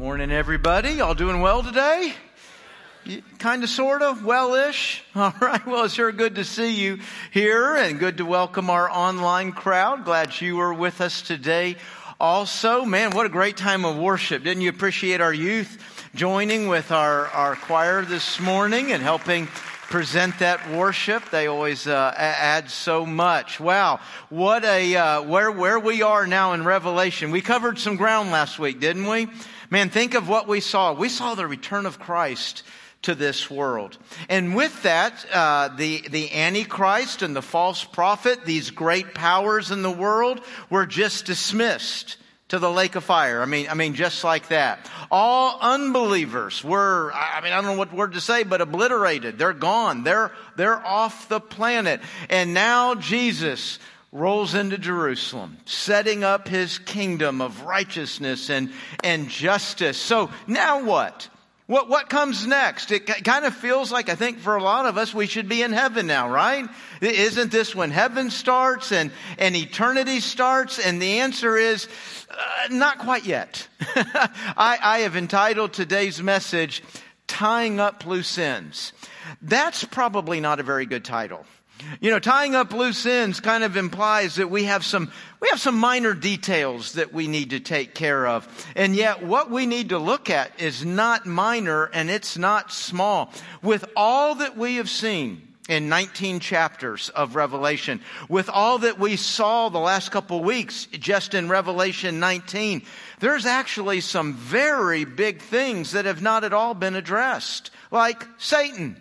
Morning, everybody. All doing well today? Kind of, sort of, well-ish. All right. Well, it's sure good to see you here and good to welcome our online crowd. Glad you were with us today. Also, man, what a great time of worship. Didn't you appreciate our youth joining with our, our choir this morning and helping present that worship. They always uh, add so much. Wow, what a uh, where where we are now in Revelation. We covered some ground last week, didn't we? Man, think of what we saw. We saw the return of Christ to this world. And with that, uh, the, the Antichrist and the false prophet, these great powers in the world, were just dismissed to the lake of fire. I mean, I mean, just like that. All unbelievers were, I mean, I don't know what word to say, but obliterated. They're gone. They're, they're off the planet. And now Jesus rolls into Jerusalem, setting up his kingdom of righteousness and, and justice. So now what? What, what comes next? It kind of feels like, I think for a lot of us, we should be in heaven now, right? Isn't this when heaven starts and, and eternity starts? And the answer is, uh, not quite yet. I, I have entitled today's message, Tying Up Loose Ends. That's probably not a very good title. You know, tying up loose ends kind of implies that we have some, we have some minor details that we need to take care of. And yet what we need to look at is not minor and it's not small. With all that we have seen, in 19 chapters of Revelation. With all that we saw the last couple weeks just in Revelation 19, there's actually some very big things that have not at all been addressed. Like Satan.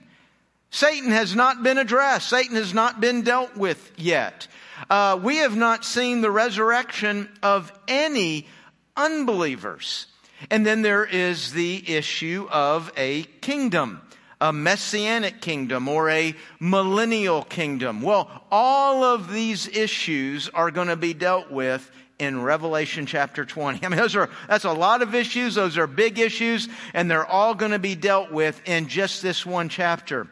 Satan has not been addressed. Satan has not been dealt with yet. Uh, we have not seen the resurrection of any unbelievers. And then there is the issue of a kingdom, a messianic kingdom or a millennial kingdom. Well, all of these issues are going to be dealt with in Revelation chapter 20. I mean, those are, that's a lot of issues. Those are big issues and they're all going to be dealt with in just this one chapter.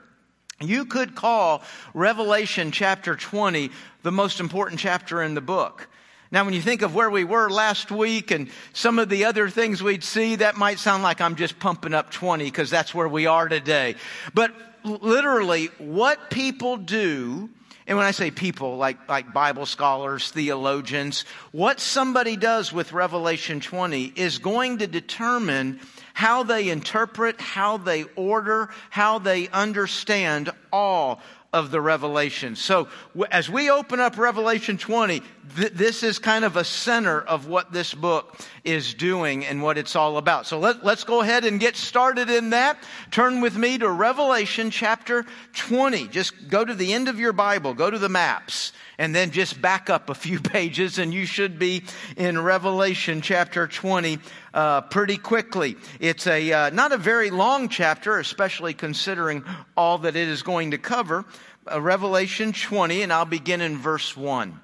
You could call Revelation chapter 20 the most important chapter in the book. Now, when you think of where we were last week and some of the other things we'd see, that might sound like I'm just pumping up 20 because that's where we are today. But literally, what people do, and when I say people, like, like Bible scholars, theologians, what somebody does with Revelation 20 is going to determine how they interpret, how they order, how they understand all of the revelation. So as we open up Revelation 20, th- this is kind of a center of what this book is doing and what it's all about. So let, let's go ahead and get started in that. Turn with me to Revelation chapter 20. Just go to the end of your Bible, go to the maps and then just back up a few pages and you should be in Revelation chapter 20 uh, pretty quickly. It's a uh, not a very long chapter, especially considering all that it is going to cover. Uh, Revelation 20, and I'll begin in verse 1.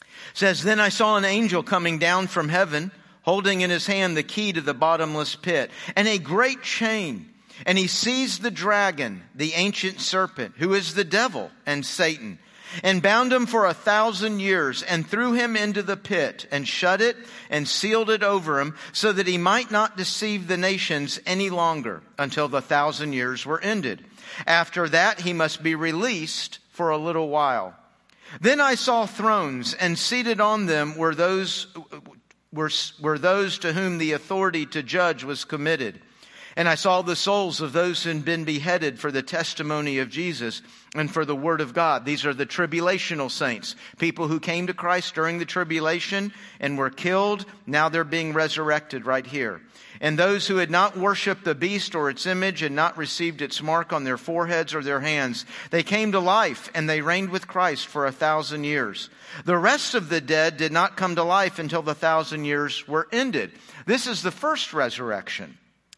It says, Then I saw an angel coming down from heaven, holding in his hand the key to the bottomless pit, and a great chain. And he seized the dragon, the ancient serpent, who is the devil and Satan and bound him for a thousand years and threw him into the pit and shut it and sealed it over him so that he might not deceive the nations any longer until the thousand years were ended. After that, he must be released for a little while. Then I saw thrones and seated on them were those, were, were those to whom the authority to judge was committed. And I saw the souls of those who had been beheaded for the testimony of Jesus and for the word of God. These are the tribulational saints, people who came to Christ during the tribulation and were killed. Now they're being resurrected right here. And those who had not worshiped the beast or its image and not received its mark on their foreheads or their hands, they came to life and they reigned with Christ for a thousand years. The rest of the dead did not come to life until the thousand years were ended. This is the first resurrection.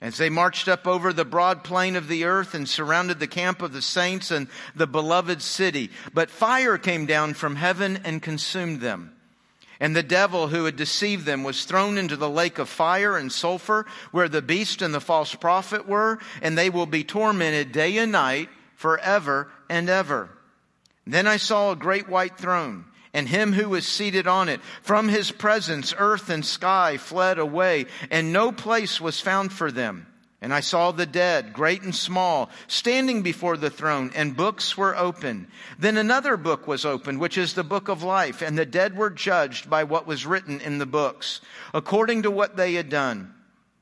As they marched up over the broad plain of the earth and surrounded the camp of the saints and the beloved city, but fire came down from heaven and consumed them. And the devil who had deceived them was thrown into the lake of fire and sulfur where the beast and the false prophet were, and they will be tormented day and night forever and ever. Then I saw a great white throne and him who was seated on it. From his presence, earth and sky fled away, and no place was found for them. And I saw the dead, great and small, standing before the throne, and books were opened. Then another book was opened, which is the book of life, and the dead were judged by what was written in the books, according to what they had done.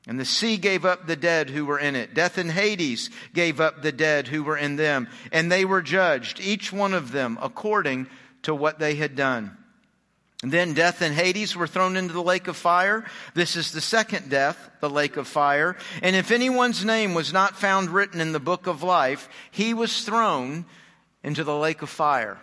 And the sea gave up the dead who were in it. Death and Hades gave up the dead who were in them, and they were judged, each one of them according to what they had done. And then death and Hades were thrown into the lake of fire. This is the second death, the lake of fire. And if anyone's name was not found written in the book of life, he was thrown into the lake of fire.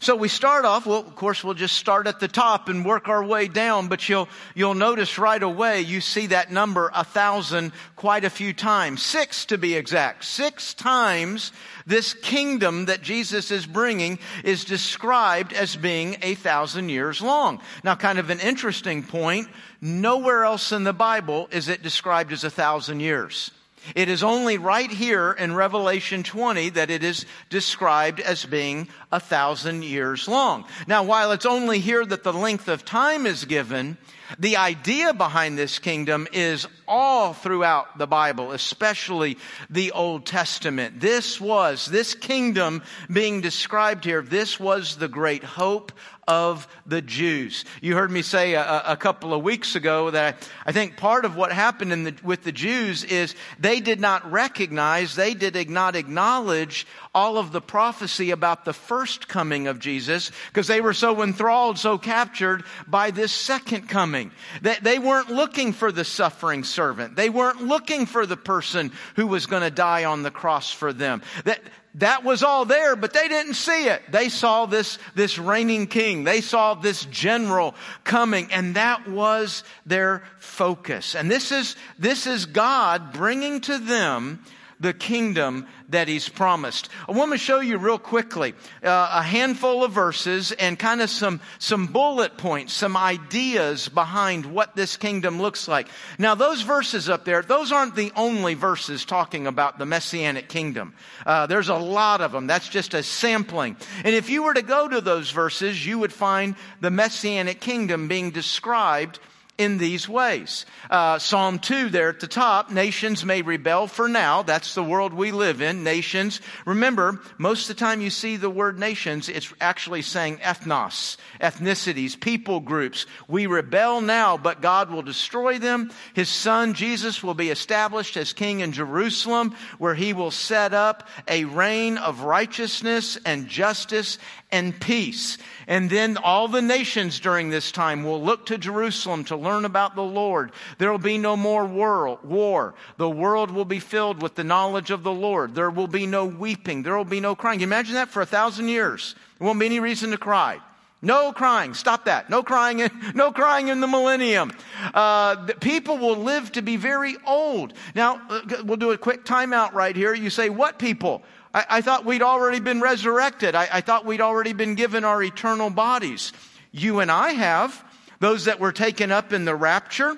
So we start off, well, of course, we'll just start at the top and work our way down, but you'll, you'll notice right away you see that number, a thousand, quite a few times. Six to be exact. Six times this kingdom that Jesus is bringing is described as being a thousand years long. Now, kind of an interesting point. Nowhere else in the Bible is it described as a thousand years. It is only right here in Revelation 20 that it is described as being a thousand years long. Now, while it's only here that the length of time is given, the idea behind this kingdom is all throughout the Bible, especially the Old Testament. This was, this kingdom being described here, this was the great hope of the Jews. You heard me say a, a couple of weeks ago that I, I think part of what happened the, with the Jews is they did not recognize, they did not acknowledge all of the prophecy about the first coming of Jesus because they were so enthralled, so captured by this second coming. They, they weren't looking for the suffering servant. They weren't looking for the person who was going to die on the cross for them. That, that was all there, but they didn't see it. They saw this, this reigning king. They saw this general coming, and that was their focus. And this is, this is God bringing to them the kingdom that he's promised. I want to show you real quickly uh, a handful of verses and kind of some, some bullet points, some ideas behind what this kingdom looks like. Now, those verses up there, those aren't the only verses talking about the messianic kingdom. Uh, there's a lot of them. That's just a sampling. And if you were to go to those verses, you would find the messianic kingdom being described in these ways. Uh, Psalm 2 there at the top, nations may rebel for now. That's the world we live in, nations. Remember, most of the time you see the word nations, it's actually saying ethnos, ethnicities, people groups. We rebel now, but God will destroy them. His son Jesus will be established as king in Jerusalem, where he will set up a reign of righteousness and justice and peace. And then all the nations during this time will look to Jerusalem to learn about the Lord. There will be no more war. The world will be filled with the knowledge of the Lord. There will be no weeping. There will be no crying. Imagine that for a thousand years? There won't be any reason to cry. No crying. Stop that. No crying in, no crying in the millennium. Uh, people will live to be very old. Now, uh, we'll do a quick timeout right here. You say, what people? I, I thought we'd already been resurrected. I, I thought we'd already been given our eternal bodies. You and I have. Those that were taken up in the rapture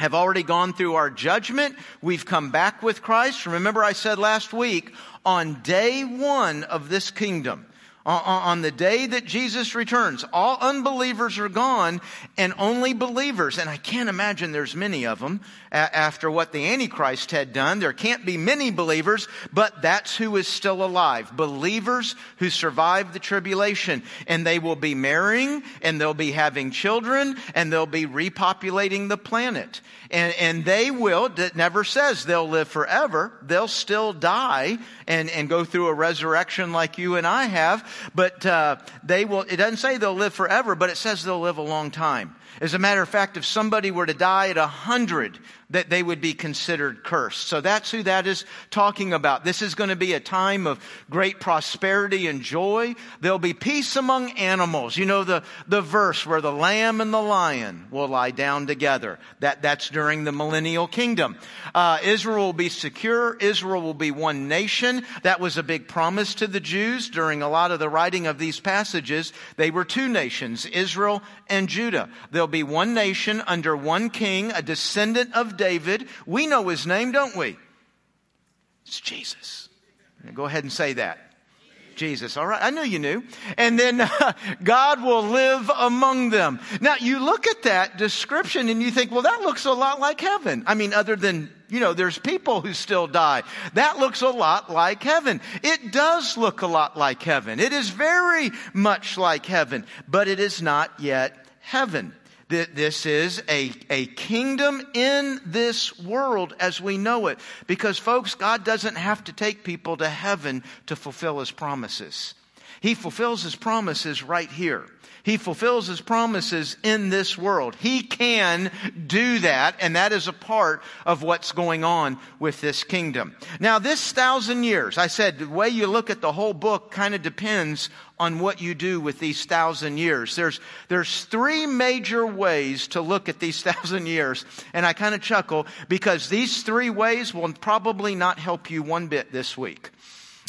have already gone through our judgment. We've come back with Christ. Remember I said last week, on day one of this kingdom, Uh, uh, on the day that Jesus returns, all unbelievers are gone and only believers, and I can't imagine there's many of them after what the Antichrist had done. There can't be many believers, but that's who is still alive. Believers who survived the tribulation and they will be marrying and they'll be having children and they'll be repopulating the planet. And, and they will, it never says they'll live forever. They'll still die and, and go through a resurrection like you and I have. But uh, they will, it doesn't say they'll live forever, but it says they'll live a long time. As a matter of fact, if somebody were to die at a hundred, that they would be considered cursed. So that's who that is talking about. This is going to be a time of great prosperity and joy. There'll be peace among animals. You know the, the verse where the lamb and the lion will lie down together. That, that's during the millennial kingdom. Uh, Israel will be secure. Israel will be one nation. That was a big promise to the Jews during a lot of the writing of these passages. They were two nations, Israel and Judah. There'll be one nation under one king, a descendant of David. We know his name, don't we? It's Jesus. Go ahead and say that. Jesus. All right. I knew you knew. And then uh, God will live among them. Now you look at that description and you think, well, that looks a lot like heaven. I mean, other than, you know, there's people who still die. That looks a lot like heaven. It does look a lot like heaven. It is very much like heaven, but it is not yet heaven that this is a, a kingdom in this world as we know it. Because folks, God doesn't have to take people to heaven to fulfill his promises. He fulfills his promises right here. He fulfills his promises in this world. He can do that, and that is a part of what's going on with this kingdom. Now, this thousand years, I said, the way you look at the whole book kind of depends on what you do with these thousand years. There's, there's three major ways to look at these thousand years, and I kind of chuckle because these three ways will probably not help you one bit this week.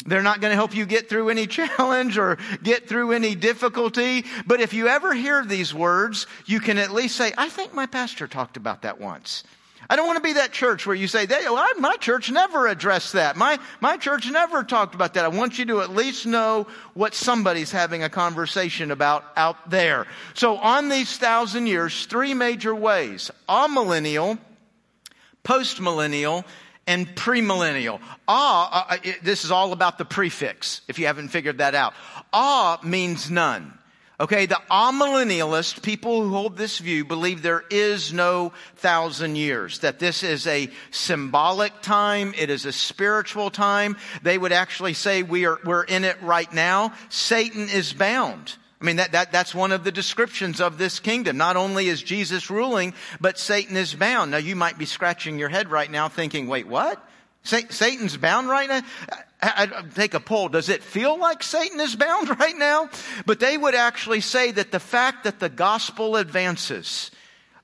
They're not going to help you get through any challenge or get through any difficulty. But if you ever hear these words, you can at least say, I think my pastor talked about that once. I don't want to be that church where you say, well, oh, my church never addressed that. My, my church never talked about that. I want you to at least know what somebody's having a conversation about out there. So on these thousand years, three major ways. Amillennial, postmillennial, and premillennial. Ah, uh, uh this is all about the prefix, if you haven't figured that out. Ah means none. Okay, the amillennialist, people who hold this view, believe there is no thousand years, that this is a symbolic time, it is a spiritual time. They would actually say we are, we're in it right now. Satan is bound. I mean, that, that, that's one of the descriptions of this kingdom. Not only is Jesus ruling, but Satan is bound. Now, you might be scratching your head right now thinking, wait, what? Satan's bound right now? I, I, take a poll. Does it feel like Satan is bound right now? But they would actually say that the fact that the gospel advances,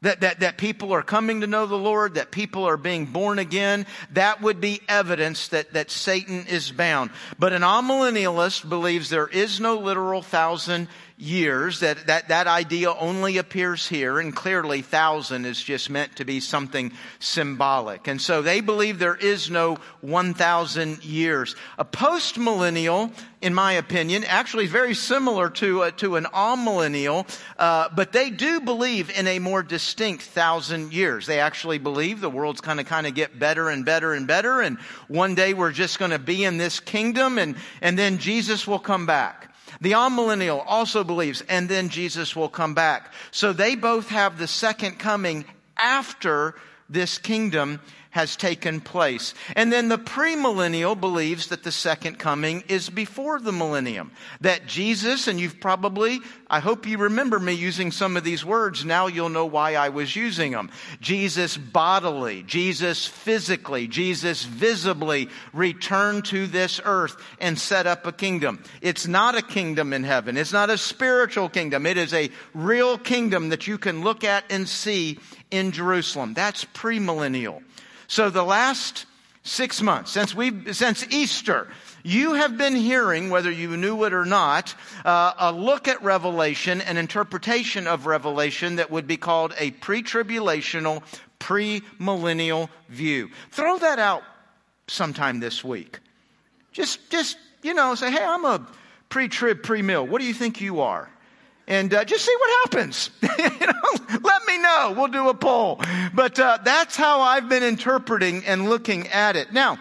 that, that, that people are coming to know the Lord, that people are being born again, that would be evidence that, that Satan is bound. But an amillennialist believes there is no literal thousand years, that, that, that idea only appears here, and clearly thousand is just meant to be something symbolic. And so they believe there is no 1,000 years. A post-millennial, in my opinion, actually very similar to, uh, to an amillennial, uh, but they do believe in a more distinct thousand years. They actually believe the world's kind of kind of get better and better and better, and one day we're just going to be in this kingdom, and, and then Jesus will come back. The amillennial also believes, and then Jesus will come back. So they both have the second coming after this kingdom has taken place. And then the premillennial believes that the second coming is before the millennium. That Jesus, and you've probably, I hope you remember me using some of these words, now you'll know why I was using them. Jesus bodily, Jesus physically, Jesus visibly returned to this earth and set up a kingdom. It's not a kingdom in heaven. It's not a spiritual kingdom. It is a real kingdom that you can look at and see in Jerusalem. That's premillennial. So the last six months, since we since Easter, you have been hearing, whether you knew it or not, uh, a look at Revelation, an interpretation of Revelation that would be called a pre-tribulational, pre-millennial view. Throw that out sometime this week. Just, just you know, say, hey, I'm a pre-trib, pre-mill. What do you think you are? And uh, just see what happens. you know, let me know. We'll do a poll. But uh, that's how I've been interpreting and looking at it. Now,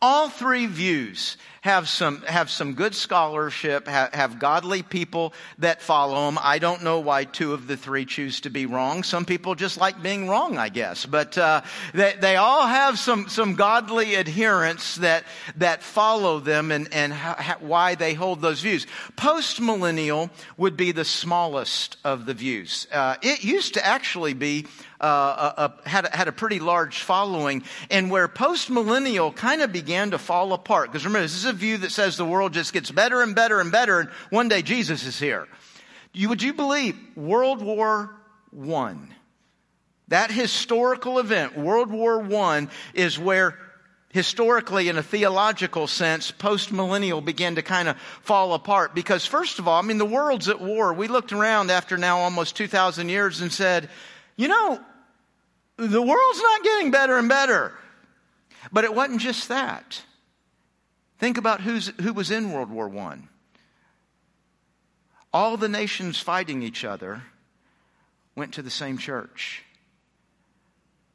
All three views have some, have some good scholarship, have, have godly people that follow them. I don't know why two of the three choose to be wrong. Some people just like being wrong, I guess. But uh, they, they all have some, some godly adherents that, that follow them and, and ha, why they hold those views. Post-millennial would be the smallest of the views. Uh, it used to actually be uh, had, a, had a pretty large following, and where postmillennial kind of began to fall apart. Because remember, this is view that says the world just gets better and better and better, and one day Jesus is here. You, would you believe World War One? That historical event, World War One, is where historically, in a theological sense, postmillennial began to kind of fall apart. Because first of all, I mean, the world's at war. We looked around after now almost 2,000 years and said, you know, the world's not getting better and better. But it wasn't just that. Think about who's, who was in World War I. All the nations fighting each other went to the same church.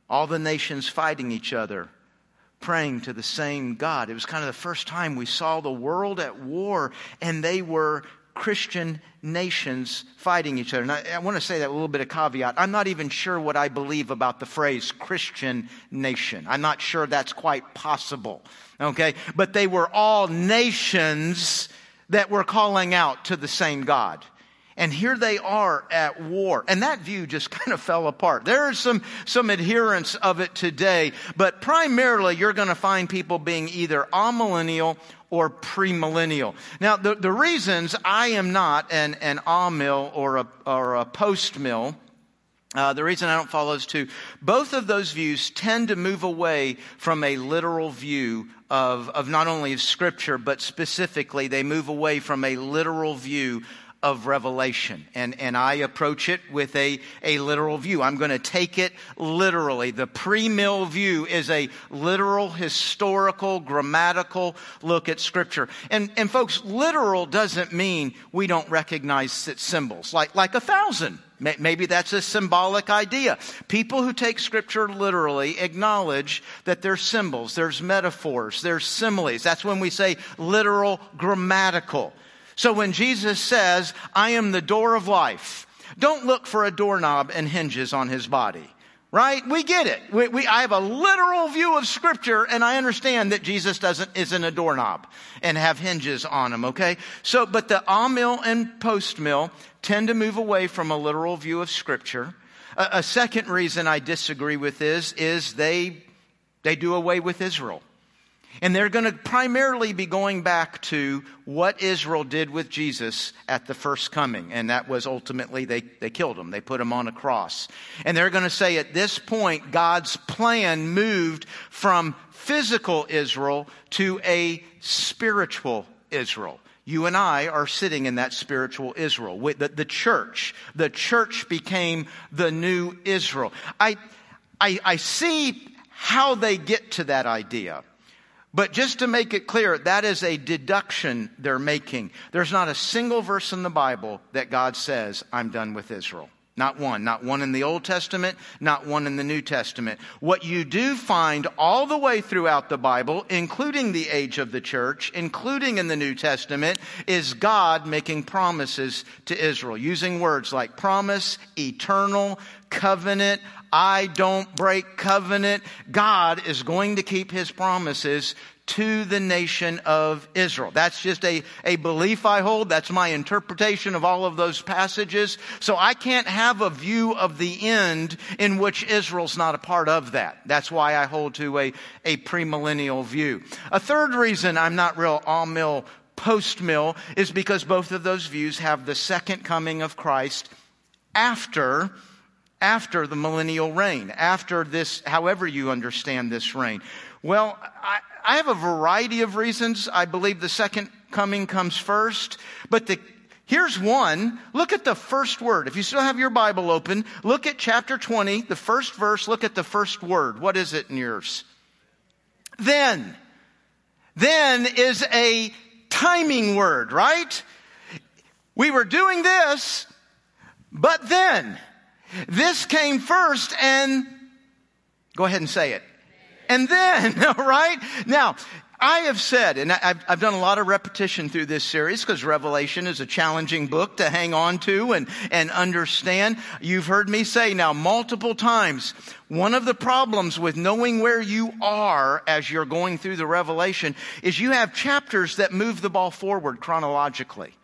All the nations fighting each other, praying to the same God. It was kind of the first time we saw the world at war, and they were Christian nations fighting each other. And I, I, want to say that a little bit of caveat. I'm not even sure what I believe about the phrase Christian nation. I'm not sure that's quite possible. Okay? But they were all nations that were calling out to the same God. And here they are at war. And that view just kind of fell apart. There is some, some adherents of it today, but primarily you're going to find people being either amillennial or premillennial. Now, the, the reasons I am not an, an mill or a, or a post mill, uh, the reason I don't follow those two, both of those views tend to move away from a literal view of, of not only of Scripture, but specifically they move away from a literal view of revelation. And, and I approach it with a, a literal view. I'm going to take it literally. The pre-mill view is a literal, historical, grammatical look at scripture. And, and folks, literal doesn't mean we don't recognize its symbols, like, like a thousand. Maybe that's a symbolic idea. People who take scripture literally acknowledge that there's symbols, there's metaphors, there's similes. That's when we say literal, grammatical. So when Jesus says, I am the door of life, don't look for a doorknob and hinges on his body. Right? We get it. We, we, I have a literal view of scripture and I understand that Jesus doesn't, isn't a doorknob and have hinges on him, okay? So, but the amill and post mill tend to move away from a literal view of scripture. A, a second reason I disagree with this is they, they do away with Israel. And they're going to primarily be going back to what Israel did with Jesus at the first coming. And that was ultimately they, they killed him. They put him on a cross. And they're going to say at this point, God's plan moved from physical Israel to a spiritual Israel. You and I are sitting in that spiritual Israel. The, the church, the church became the new Israel. I, I, I see how they get to that idea. But just to make it clear, that is a deduction they're making. There's not a single verse in the Bible that God says, I'm done with Israel. Not one. Not one in the Old Testament, not one in the New Testament. What you do find all the way throughout the Bible, including the age of the church, including in the New Testament, is God making promises to Israel, using words like promise, eternal, covenant, I don't break covenant. God is going to keep his promises to the nation of Israel. That's just a, a belief I hold. That's my interpretation of all of those passages. So I can't have a view of the end in which Israel's not a part of that. That's why I hold to a, a premillennial view. A third reason I'm not real amill post mill is because both of those views have the second coming of Christ after after the millennial reign, after this, however you understand this reign. Well, I, I have a variety of reasons. I believe the second coming comes first, but the Here's one. Look at the first word. If you still have your Bible open, look at chapter 20, the first verse, look at the first word. What is it in yours? Then. Then is a timing word, right? We were doing this, but then. This came first and go ahead and say it. And then, right? Now, I have said, and I've, I've, done a lot of repetition through this series because Revelation is a challenging book to hang on to and, and understand. You've heard me say now multiple times, one of the problems with knowing where you are as you're going through the Revelation is you have chapters that move the ball forward chronologically.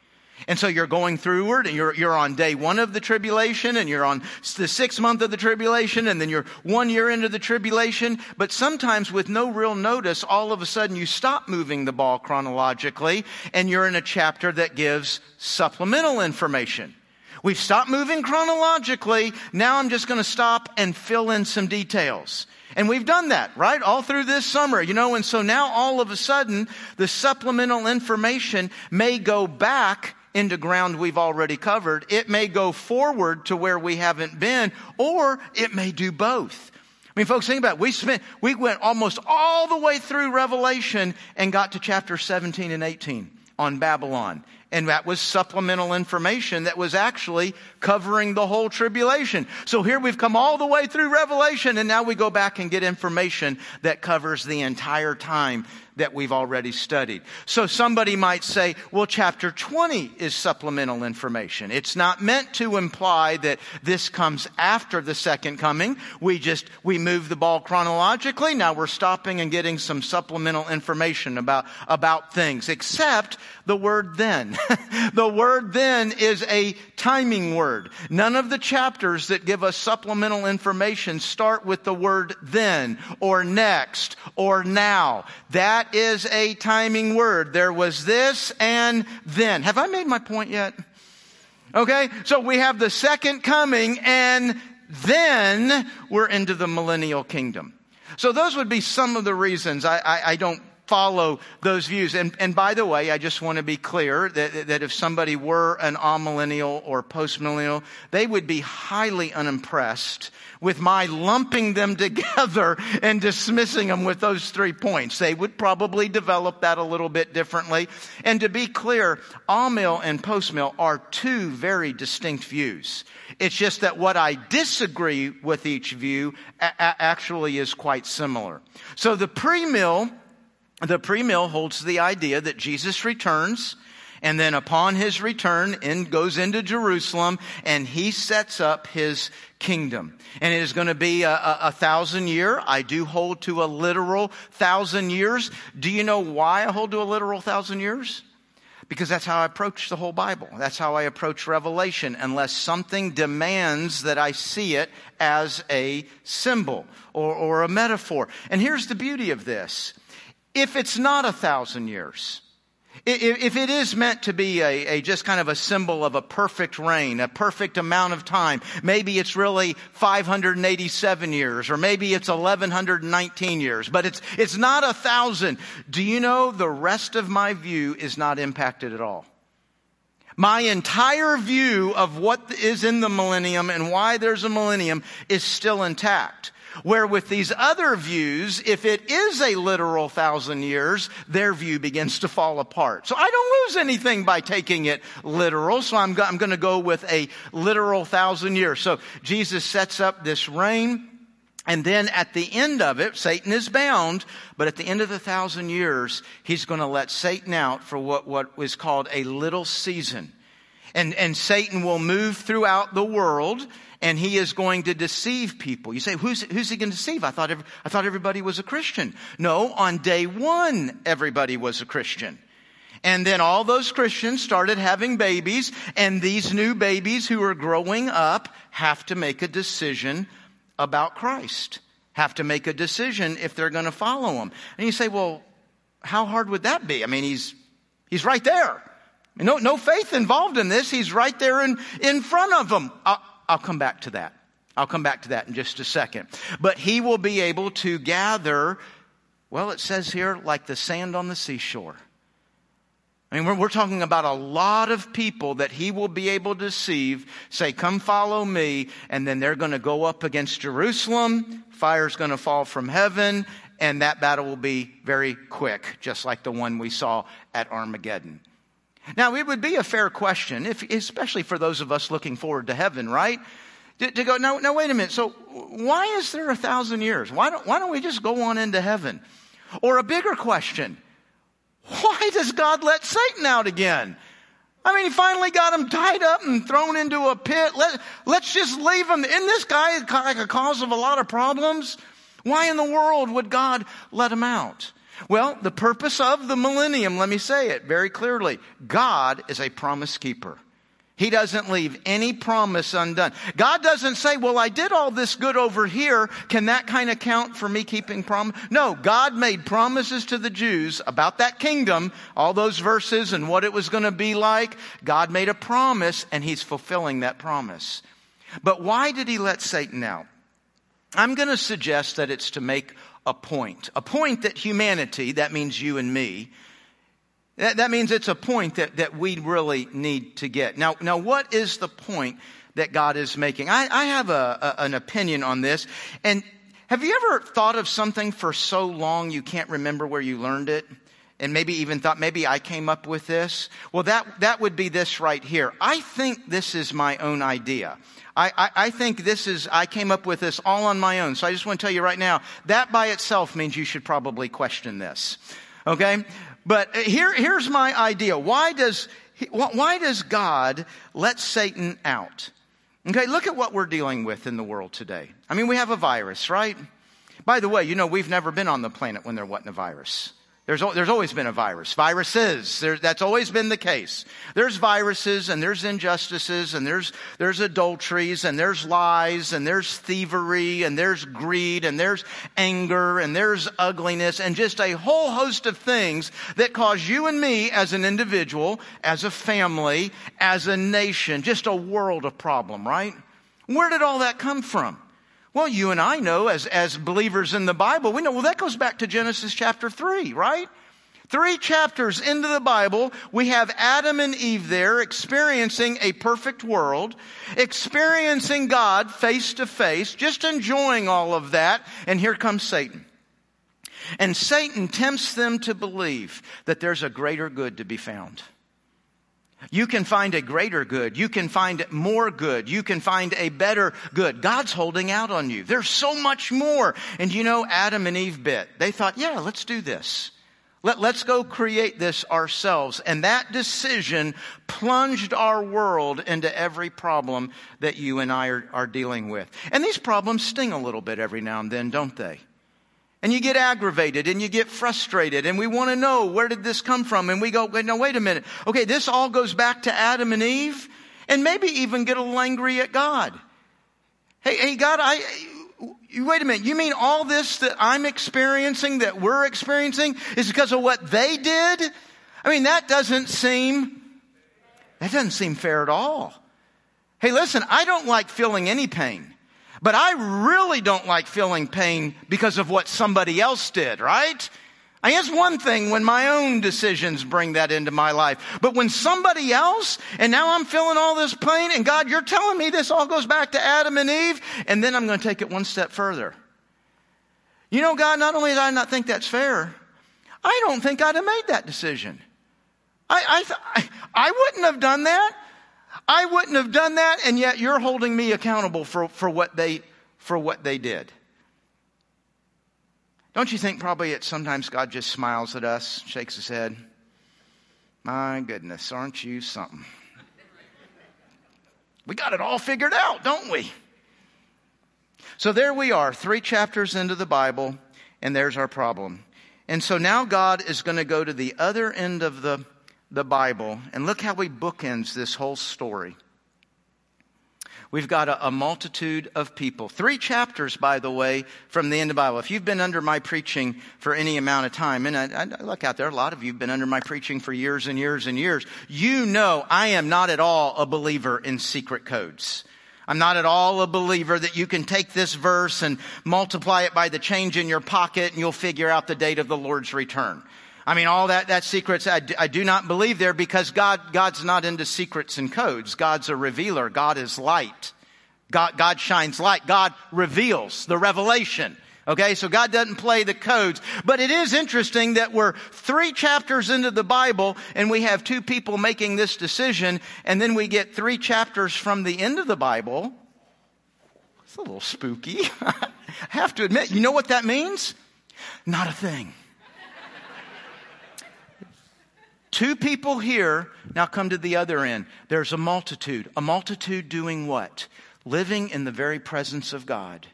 And so you're going through and you're, you're on day one of the tribulation and you're on the sixth month of the tribulation and then you're one year into the tribulation. But sometimes with no real notice, all of a sudden you stop moving the ball chronologically and you're in a chapter that gives supplemental information. We've stopped moving chronologically. Now I'm just going to stop and fill in some details. And we've done that, right? All through this summer, you know, and so now all of a sudden the supplemental information may go back into ground we've already covered. It may go forward to where we haven't been, or it may do both. I mean, folks, think about it. We spent, we went almost all the way through Revelation and got to chapter 17 and 18 on Babylon. And that was supplemental information that was actually covering the whole tribulation. So here we've come all the way through Revelation and now we go back and get information that covers the entire time that we've already studied. So somebody might say, well, chapter 20 is supplemental information. It's not meant to imply that this comes after the second coming. We just, we move the ball chronologically. Now we're stopping and getting some supplemental information about, about things, except the word then. the word then is a timing word. None of the chapters that give us supplemental information start with the word then or next or now. That is a timing word. There was this and then. Have I made my point yet? Okay, so we have the second coming and then we're into the millennial kingdom. So those would be some of the reasons I, I, I don't follow those views. And, and by the way, I just want to be clear that, that if somebody were an amillennial or postmillennial, they would be highly unimpressed with my lumping them together and dismissing them with those three points. They would probably develop that a little bit differently. And to be clear, amill and postmill are two very distinct views. It's just that what I disagree with each view a- actually is quite similar. So the premill the premill holds the idea that Jesus returns and then upon his return in, goes into Jerusalem and he sets up his kingdom. And it is going to be a, a, a, thousand year. I do hold to a literal thousand years. Do you know why I hold to a literal thousand years? Because that's how I approach the whole Bible. That's how I approach Revelation, unless something demands that I see it as a symbol or, or a metaphor. And here's the beauty of this if it's not a thousand years, if it is meant to be a, a, just kind of a symbol of a perfect reign, a perfect amount of time, maybe it's really 587 years, or maybe it's 1119 years, but it's, it's not a thousand. Do you know the rest of my view is not impacted at all? My entire view of what is in the millennium and why there's a millennium is still intact. Where with these other views, if it is a literal thousand years, their view begins to fall apart. So I don't lose anything by taking it literal. So I'm, I'm going to go with a literal thousand years. So Jesus sets up this reign. And then at the end of it, Satan is bound, but at the end of the thousand years, he's going to let Satan out for what, what was called a little season. And, and Satan will move throughout the world and he is going to deceive people. You say, who's, who's he going to deceive? I thought, every, I thought everybody was a Christian. No, on day one, everybody was a Christian. And then all those Christians started having babies, and these new babies who are growing up have to make a decision about Christ, have to make a decision if they're going to follow him. And you say, well, how hard would that be? I mean, he's, he's right there. No, no faith involved in this. He's right there in, in front of them. Uh, I'll come back to that. I'll come back to that in just a second. But he will be able to gather, well, it says here, like the sand on the seashore. I mean, we're, we're, talking about a lot of people that he will be able to deceive, say, come follow me, and then they're going to go up against Jerusalem, fire's going to fall from heaven, and that battle will be very quick, just like the one we saw at Armageddon. Now, it would be a fair question, if, especially for those of us looking forward to heaven, right? To, to go, no, no, wait a minute. So, why is there a thousand years? Why don't, why don't we just go on into heaven? Or a bigger question, why does God let Satan out again? I mean, he finally got him tied up and thrown into a pit. Let, let's just leave him. Isn't this guy like a cause of a lot of problems? Why in the world would God let him out? Well, the purpose of the millennium, let me say it very clearly. God is a promise keeper. He doesn't leave any promise undone. God doesn't say, well, I did all this good over here. Can that kind of count for me keeping promise? No, God made promises to the Jews about that kingdom, all those verses and what it was going to be like. God made a promise and he's fulfilling that promise. But why did he let Satan out? I'm going to suggest that it's to make a point. A point that humanity, that means you and me, that, that means it's a point that, that we really need to get. Now, now, what is the point that God is making? I, I have a, a, an opinion on this. And have you ever thought of something for so long you can't remember where you learned it? And maybe even thought, maybe I came up with this? Well, that, that would be this right here. I think this is my own idea. I, I, I, think this is, I came up with this all on my own. So I just want to tell you right now, that by itself means you should probably question this. Okay? But here, here's my idea. Why does, why does God let Satan out? Okay, look at what we're dealing with in the world today. I mean, we have a virus, right? By the way, you know, we've never been on the planet when there wasn't a virus. There's, there's always been a virus. Viruses. There, that's always been the case. There's viruses and there's injustices and there's, there's adulteries and there's lies and there's thievery and there's greed and there's anger and there's ugliness and just a whole host of things that cause you and me as an individual, as a family, as a nation, just a world of problem, right? Where did all that come from? Well, you and I know as, as believers in the Bible, we know, well, that goes back to Genesis chapter 3, right? Three chapters into the Bible, we have Adam and Eve there experiencing a perfect world, experiencing God face to face, just enjoying all of that, and here comes Satan. And Satan tempts them to believe that there's a greater good to be found. You can find a greater good. You can find more good. You can find a better good. God's holding out on you. There's so much more. And you know, Adam and Eve bit. They thought, yeah, let's do this. Let, let's go create this ourselves. And that decision plunged our world into every problem that you and I are, are dealing with. And these problems sting a little bit every now and then, don't they? And you get aggravated and you get frustrated and we want to know where did this come from? And we go, no, wait a minute. Okay, this all goes back to Adam and Eve and maybe even get a little angry at God. Hey, hey, God, I, wait a minute. You mean all this that I'm experiencing, that we're experiencing is because of what they did? I mean, that doesn't seem, that doesn't seem fair at all. Hey, listen, I don't like feeling any pain. But I really don't like feeling pain because of what somebody else did, right? I guess one thing when my own decisions bring that into my life. But when somebody else, and now I'm feeling all this pain, and God, you're telling me this all goes back to Adam and Eve, and then I'm going to take it one step further. You know, God, not only did I not think that's fair, I don't think I'd have made that decision. I, I, I wouldn't have done that. I wouldn't have done that, and yet you're holding me accountable for, for, what, they, for what they did. Don't you think probably it sometimes God just smiles at us, shakes his head? My goodness, aren't you something? We got it all figured out, don't we? So there we are, three chapters into the Bible, and there's our problem. And so now God is going to go to the other end of the the Bible, and look how he bookends this whole story. We've got a, a, multitude of people. Three chapters, by the way, from the end of the Bible. If you've been under my preaching for any amount of time, and I, I look out there, a lot of you have been under my preaching for years and years and years, you know I am not at all a believer in secret codes. I'm not at all a believer that you can take this verse and multiply it by the change in your pocket and you'll figure out the date of the Lord's return. I mean, all that, that secrets, I do, I do not believe there because God, God's not into secrets and codes. God's a revealer. God is light. God, God shines light. God reveals the revelation. Okay, so God doesn't play the codes. But it is interesting that we're three chapters into the Bible and we have two people making this decision, and then we get three chapters from the end of the Bible. It's a little spooky. I have to admit, you know what that means? Not a thing. Two people here, now come to the other end. There's a multitude. A multitude doing what? Living in the very presence of God,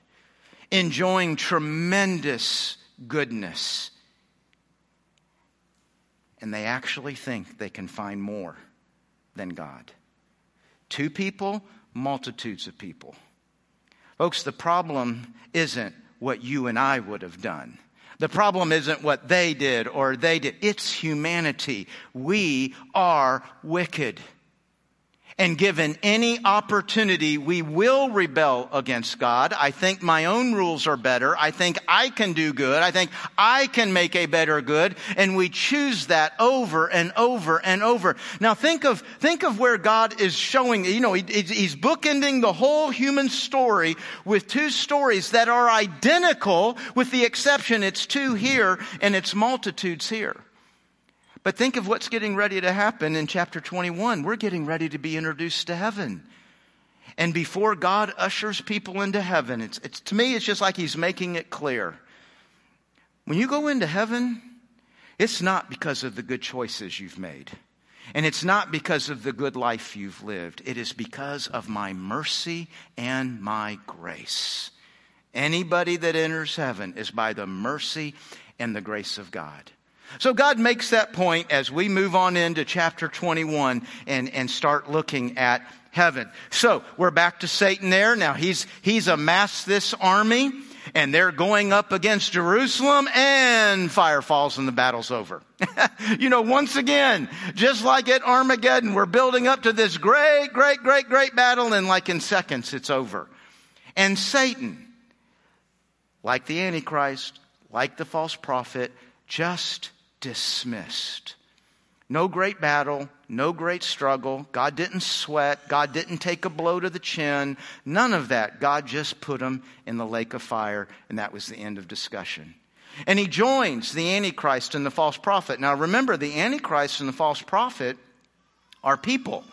enjoying tremendous goodness. And they actually think they can find more than God. Two people, multitudes of people. Folks, the problem isn't what you and I would have done. The problem isn't what they did or they did. It's humanity. We are wicked and given any opportunity, we will rebel against God. I think my own rules are better. I think I can do good. I think I can make a better good. And we choose that over and over and over. Now think of, think of where God is showing, you know, he, he's bookending the whole human story with two stories that are identical with the exception it's two here and it's multitudes here. But think of what's getting ready to happen in chapter 21. We're getting ready to be introduced to heaven. And before God ushers people into heaven, it's, it's, to me, it's just like He's making it clear. When you go into heaven, it's not because of the good choices you've made. And it's not because of the good life you've lived. It is because of my mercy and my grace. Anybody that enters heaven is by the mercy and the grace of God. So God makes that point as we move on into chapter 21 and, and start looking at heaven. So we're back to Satan there. Now he's, he's amassed this army and they're going up against Jerusalem and fire falls and the battle's over. you know, once again, just like at Armageddon, we're building up to this great, great, great, great battle and like in seconds it's over. And Satan, like the Antichrist, like the false prophet, just dismissed. No great battle, no great struggle. God didn't sweat. God didn't take a blow to the chin. None of that. God just put him in the lake of fire, and that was the end of discussion. And he joins the Antichrist and the false prophet. Now remember, the Antichrist and the false prophet are people.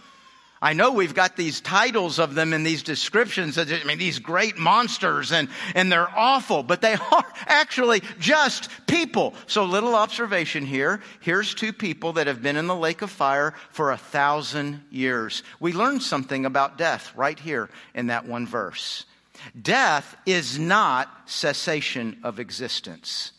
I know we've got these titles of them and these descriptions. I mean, these great monsters and, and they're awful, but they are actually just people. So little observation here. Here's two people that have been in the lake of fire for a thousand years. We learned something about death right here in that one verse. Death is not cessation of existence.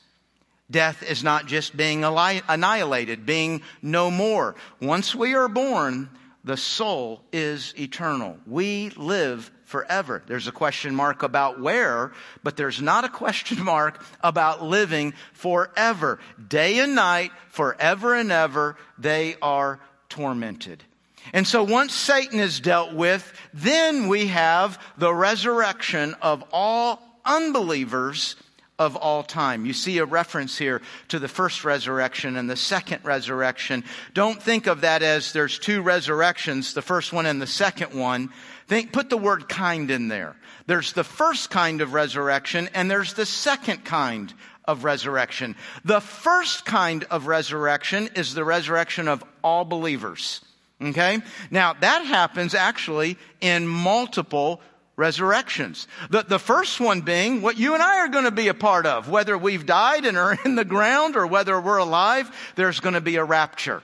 Death is not just being annihilated, being no more. Once we are born, the soul is eternal. We live forever. There's a question mark about where, but there's not a question mark about living forever. Day and night, forever and ever, they are tormented. And so once Satan is dealt with, then we have the resurrection of all unbelievers of all time. You see a reference here to the first resurrection and the second resurrection. Don't think of that as there's two resurrections, the first one and the second one. Think, put the word kind in there. There's the first kind of resurrection and there's the second kind of resurrection. The first kind of resurrection is the resurrection of all believers. Okay? Now that happens actually in multiple resurrections. The, the first one being what you and I are going to be a part of. Whether we've died and are in the ground or whether we're alive, there's going to be a rapture.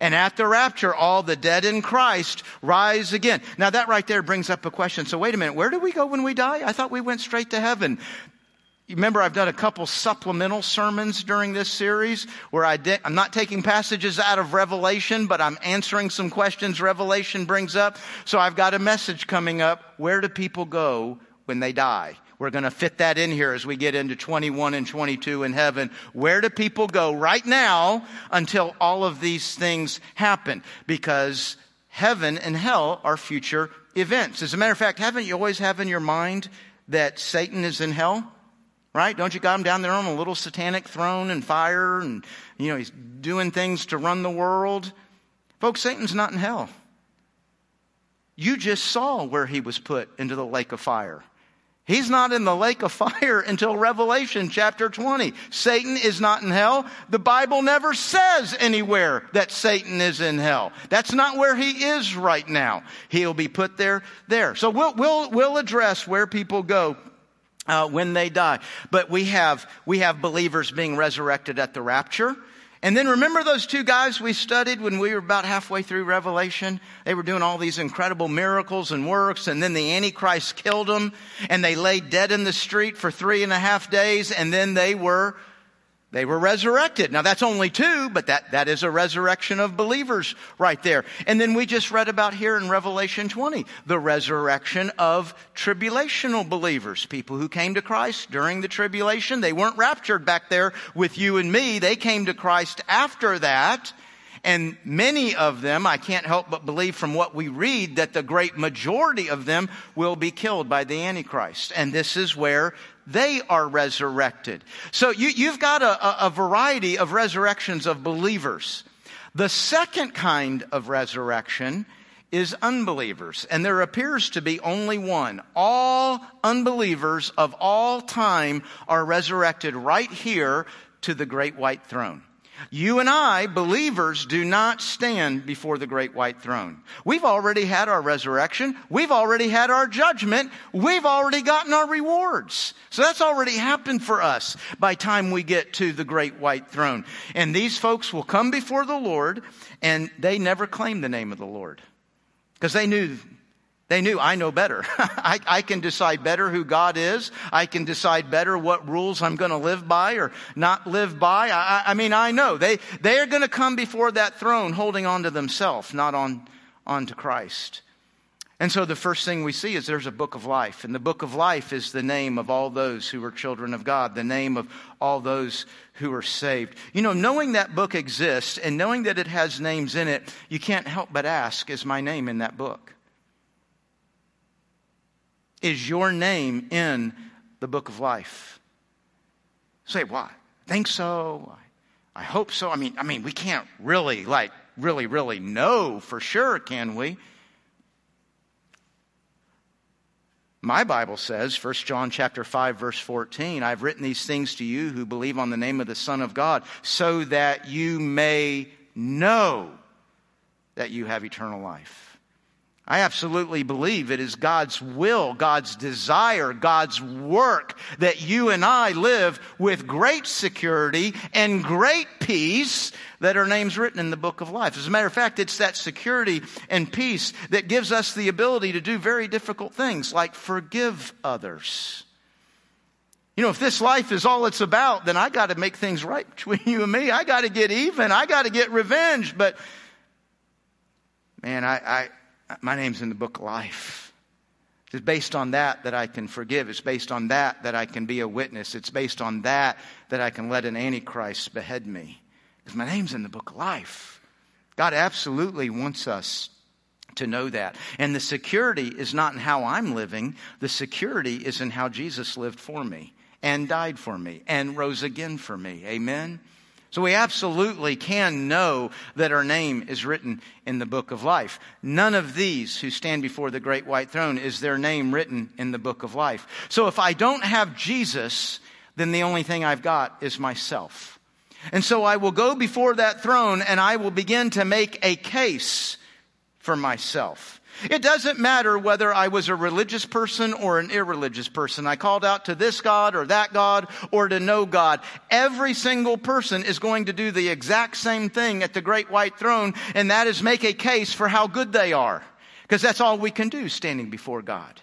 And at the rapture, all the dead in Christ rise again. Now that right there brings up a question. So wait a minute, where do we go when we die? I thought we went straight to heaven. Remember, I've done a couple supplemental sermons during this series where I did, I'm not taking passages out of Revelation, but I'm answering some questions Revelation brings up. So I've got a message coming up. Where do people go when they die? We're going to fit that in here as we get into 21 and 22 in heaven. Where do people go right now until all of these things happen? Because heaven and hell are future events. As a matter of fact, haven't you always have in your mind that Satan is in hell? Right? Don't you got him down there on a little satanic throne and fire and, you know, he's doing things to run the world? Folks, Satan's not in hell. You just saw where he was put into the lake of fire. He's not in the lake of fire until Revelation chapter 20. Satan is not in hell. The Bible never says anywhere that Satan is in hell. That's not where he is right now. He'll be put there, there. So we'll, we'll, we'll address where people go uh, when they die. But we have we have believers being resurrected at the rapture, And then remember those two guys we studied when we were about halfway through Revelation? They were doing all these incredible miracles and works, and then the Antichrist killed them, and they lay dead in the street for three and a half days, and then they were they were resurrected. Now that's only two, but that, that is a resurrection of believers right there. And then we just read about here in Revelation 20, the resurrection of tribulational believers, people who came to Christ during the tribulation. They weren't raptured back there with you and me. They came to Christ after that. And many of them, I can't help but believe from what we read that the great majority of them will be killed by the Antichrist. And this is where they are resurrected. So you, have got a, a variety of resurrections of believers. The second kind of resurrection is unbelievers. And there appears to be only one. All unbelievers of all time are resurrected right here to the great white throne. You and I, believers, do not stand before the great white throne. We've already had our resurrection. We've already had our judgment. We've already gotten our rewards. So that's already happened for us by time we get to the great white throne. And these folks will come before the Lord and they never claim the name of the Lord because they knew they knew I know better. I, I, can decide better who God is. I can decide better what rules I'm going to live by or not live by. I, I mean, I know they they are going to come before that throne holding on to themselves, not on on to Christ. And so the first thing we see is there's a book of life, and the book of life is the name of all those who are children of God, the name of all those who are saved. You know, knowing that book exists and knowing that it has names in it, you can't help but ask, is my name in that book? Is your name in the book of life? Say, why? Think so? I hope so. I mean, I mean, we can't really, like, really, really know for sure, can we? My Bible says, 1 John chapter 5 verse 14, I've written these things to you who believe on the name of the Son of God, so that you may know that you have eternal life. I absolutely believe it is God's will, God's desire, God's work that you and I live with great security and great peace that our names written in the book of life. As a matter of fact, it's that security and peace that gives us the ability to do very difficult things like forgive others. You know, if this life is all it's about, then I got to make things right between you and me. I got to get even. I got to get revenge. But man, I, I my name's in the book of life. It's based on that that I can forgive. It's based on that that I can be a witness. It's based on that that I can let an antichrist behead me. Because my name's in the book of life. God absolutely wants us to know that. And the security is not in how I'm living. The security is in how Jesus lived for me and died for me and rose again for me. Amen. So we absolutely can know that our name is written in the book of life. None of these who stand before the great white throne is their name written in the book of life. So if I don't have Jesus, then the only thing I've got is myself. And so I will go before that throne and I will begin to make a case for myself. It doesn't matter whether I was a religious person or an irreligious person. I called out to this God or that God or to no God. Every single person is going to do the exact same thing at the great white throne, and that is make a case for how good they are. Because that's all we can do standing before God.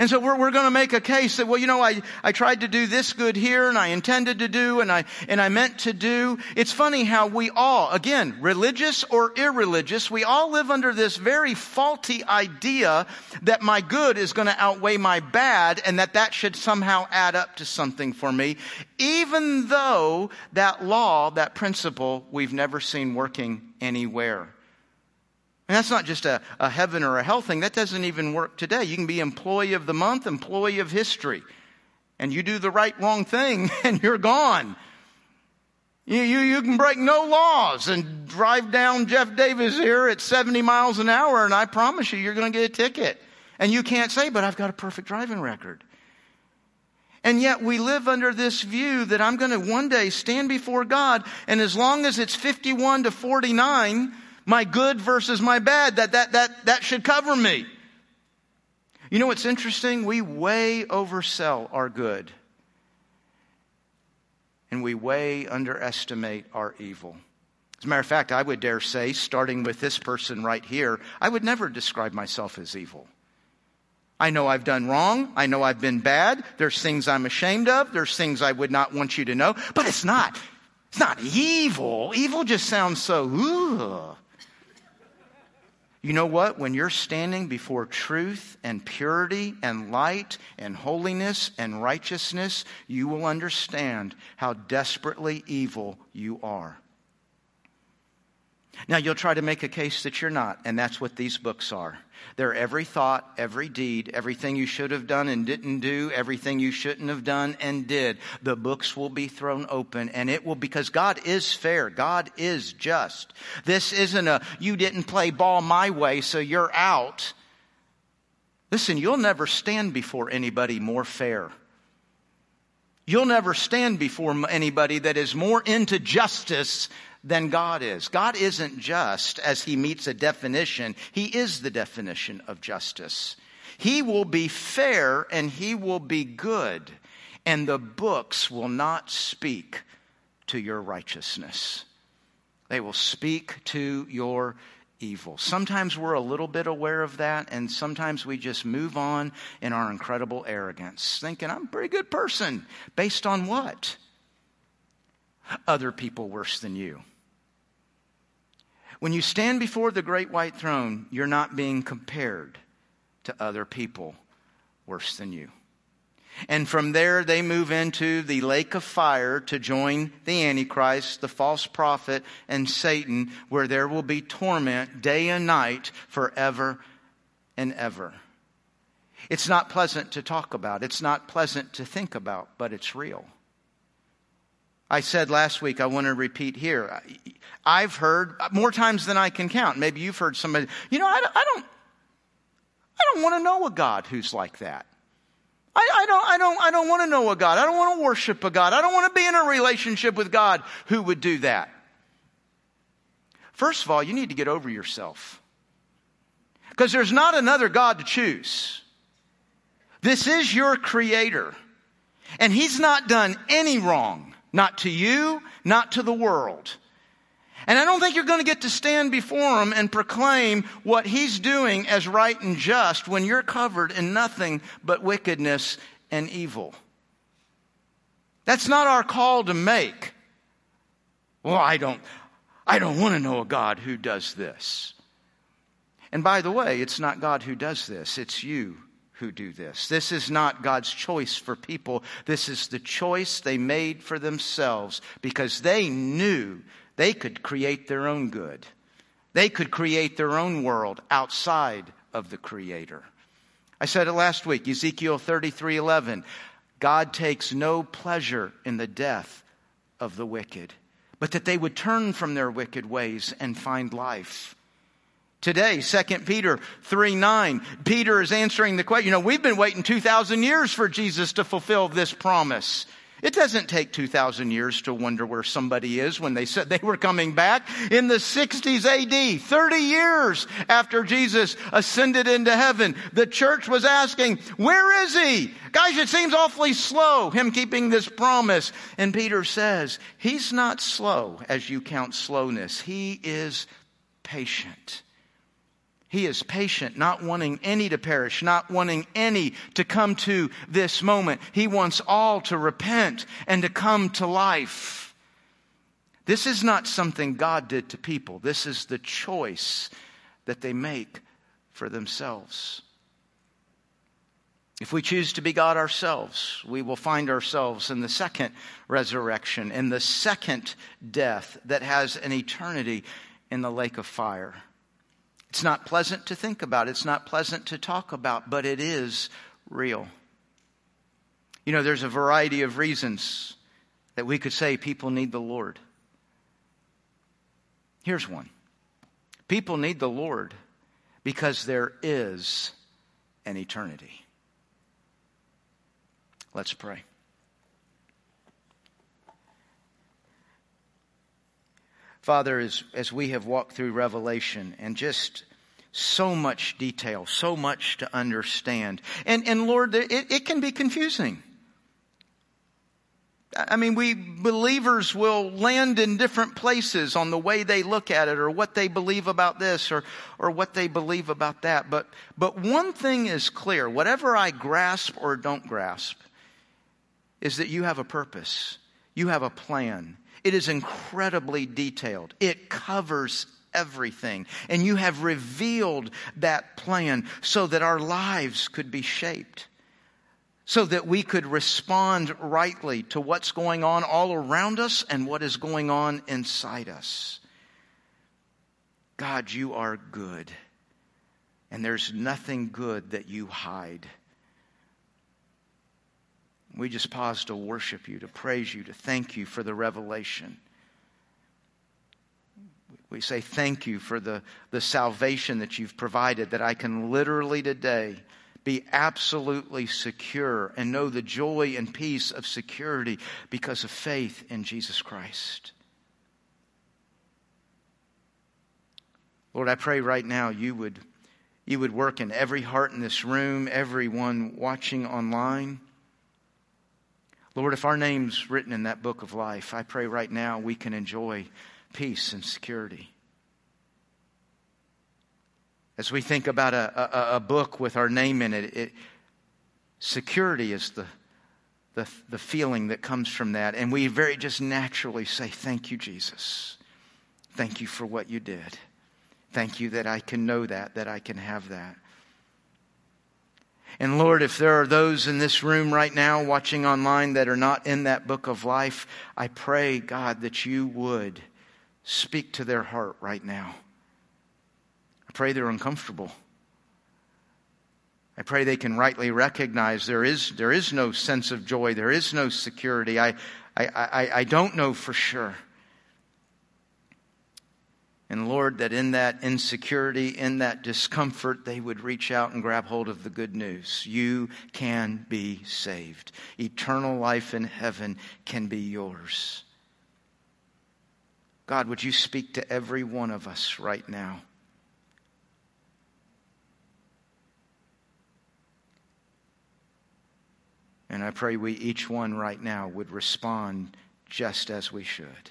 And so we're, we're going to make a case that, well, you know, I, I tried to do this good here and I intended to do and I, and I meant to do. It's funny how we all, again, religious or irreligious, we all live under this very faulty idea that my good is going to outweigh my bad and that that should somehow add up to something for me, even though that law, that principle, we've never seen working anywhere. And that's not just a, a heaven or a hell thing. That doesn't even work today. You can be employee of the month, employee of history. And you do the right wrong thing and you're gone. You, you, you can break no laws and drive down Jeff Davis here at 70 miles an hour and I promise you, you're going to get a ticket. And you can't say, but I've got a perfect driving record. And yet we live under this view that I'm going to one day stand before God and as long as it's 51 to 49, my good versus my bad, that, that, that, that should cover me. You know what's interesting? We way oversell our good. and we way underestimate our evil. As a matter of fact, I would dare say, starting with this person right here, I would never describe myself as evil. I know I've done wrong. I know I've been bad. There's things I'm ashamed of. There's things I would not want you to know. But it's not, it's not evil. Evil just sounds so, ugh. You know what? When you're standing before truth and purity and light and holiness and righteousness, you will understand how desperately evil you are. Now, you'll try to make a case that you're not, and that's what these books are. They're every thought, every deed, everything you should have done and didn't do, everything you shouldn't have done and did. The books will be thrown open, and it will, because God is fair, God is just. This isn't a, you didn't play ball my way, so you're out. Listen, you'll never stand before anybody more fair. You'll never stand before anybody that is more into justice than God is. God isn't just as he meets a definition, he is the definition of justice. He will be fair and he will be good, and the books will not speak to your righteousness. They will speak to your evil. Sometimes we're a little bit aware of that, and sometimes we just move on in our incredible arrogance, thinking, I'm a pretty good person. Based on what? Other people worse than you. When you stand before the great white throne, you're not being compared to other people worse than you. And from there, they move into the lake of fire to join the Antichrist, the false prophet, and Satan, where there will be torment day and night forever and ever. It's not pleasant to talk about, it's not pleasant to think about, but it's real. I said last week, I want to repeat here. I've heard more times than I can count. Maybe you've heard somebody, you know, I, I don't, I don't want to know a God who's like that. I, I, don't, I don't, I don't want to know a God. I don't want to worship a God. I don't want to be in a relationship with God who would do that. First of all, you need to get over yourself. Because there's not another God to choose. This is your creator. And he's not done any wrong. Not to you, not to the world. And I don't think you're going to get to stand before him and proclaim what he's doing as right and just when you're covered in nothing but wickedness and evil. That's not our call to make. Well, I don't, I don't want to know a God who does this. And by the way, it's not God who does this, it's you who do this. This is not God's choice for people. This is the choice they made for themselves because they knew they could create their own good. They could create their own world outside of the Creator. I said it last week, Ezekiel 33 11. God takes no pleasure in the death of the wicked, but that they would turn from their wicked ways and find life today. 2 Peter 3 9. Peter is answering the question. You know, we've been waiting 2,000 years for Jesus to fulfill this promise. It doesn't take 2,000 years to wonder where somebody is when they said they were coming back. In the 60s AD, 30 years after Jesus ascended into heaven, the church was asking, where is he? Guys, it seems awfully slow, him keeping this promise. And Peter says, he's not slow as you count slowness. He is patient he is patient, not wanting any to perish, not wanting any to come to this moment. He wants all to repent and to come to life. This is not something God did to people. This is the choice that they make for themselves. If we choose to be God ourselves, we will find ourselves in the second resurrection, in the second death that has an eternity in the lake of fire. It's not pleasant to think about, it's not pleasant to talk about, but it is real. You know, there's a variety of reasons that we could say people need the Lord. Here's one people need the Lord because there is an eternity. Let's pray. Father, as, as we have walked through Revelation and just so much detail, so much to understand. And, and Lord, it, it can be confusing. I mean, we believers will land in different places on the way they look at it or what they believe about this or, or what they believe about that. But, but one thing is clear. Whatever I grasp or don't grasp is that you have a purpose. You have a plan. It is incredibly detailed. It covers everything. And you have revealed that plan so that our lives could be shaped so that we could respond rightly to what's going on all around us and what is going on inside us. God, you are good, and there's nothing good that you hide. We just pause to worship you, to praise you, to thank you for the revelation. We say thank you for the, the salvation that you've provided, that I can literally today be absolutely secure and know the joy and peace of security because of faith in Jesus Christ. Lord, I pray right now you would, you would work in every heart in this room, everyone watching online. Lord, if our name's written in that book of life, I pray right now we can enjoy peace and security. As we think about a, a, a book with our name in it, it security is the, the, the feeling that comes from that. And we very just naturally say, Thank you, Jesus. Thank you for what you did. Thank you that I can know that, that I can have that. And Lord, if there are those in this room right now watching online that are not in that book of life, I pray, God, that you would speak to their heart right now. I pray they're uncomfortable. I pray they can rightly recognize there is, there is no sense of joy, there is no security. I, I, I, I don't know for sure. And Lord, that in that insecurity, in that discomfort, they would reach out and grab hold of the good news. You can be saved. Eternal life in heaven can be yours. God, would you speak to every one of us right now? And I pray we, each one right now, would respond just as we should.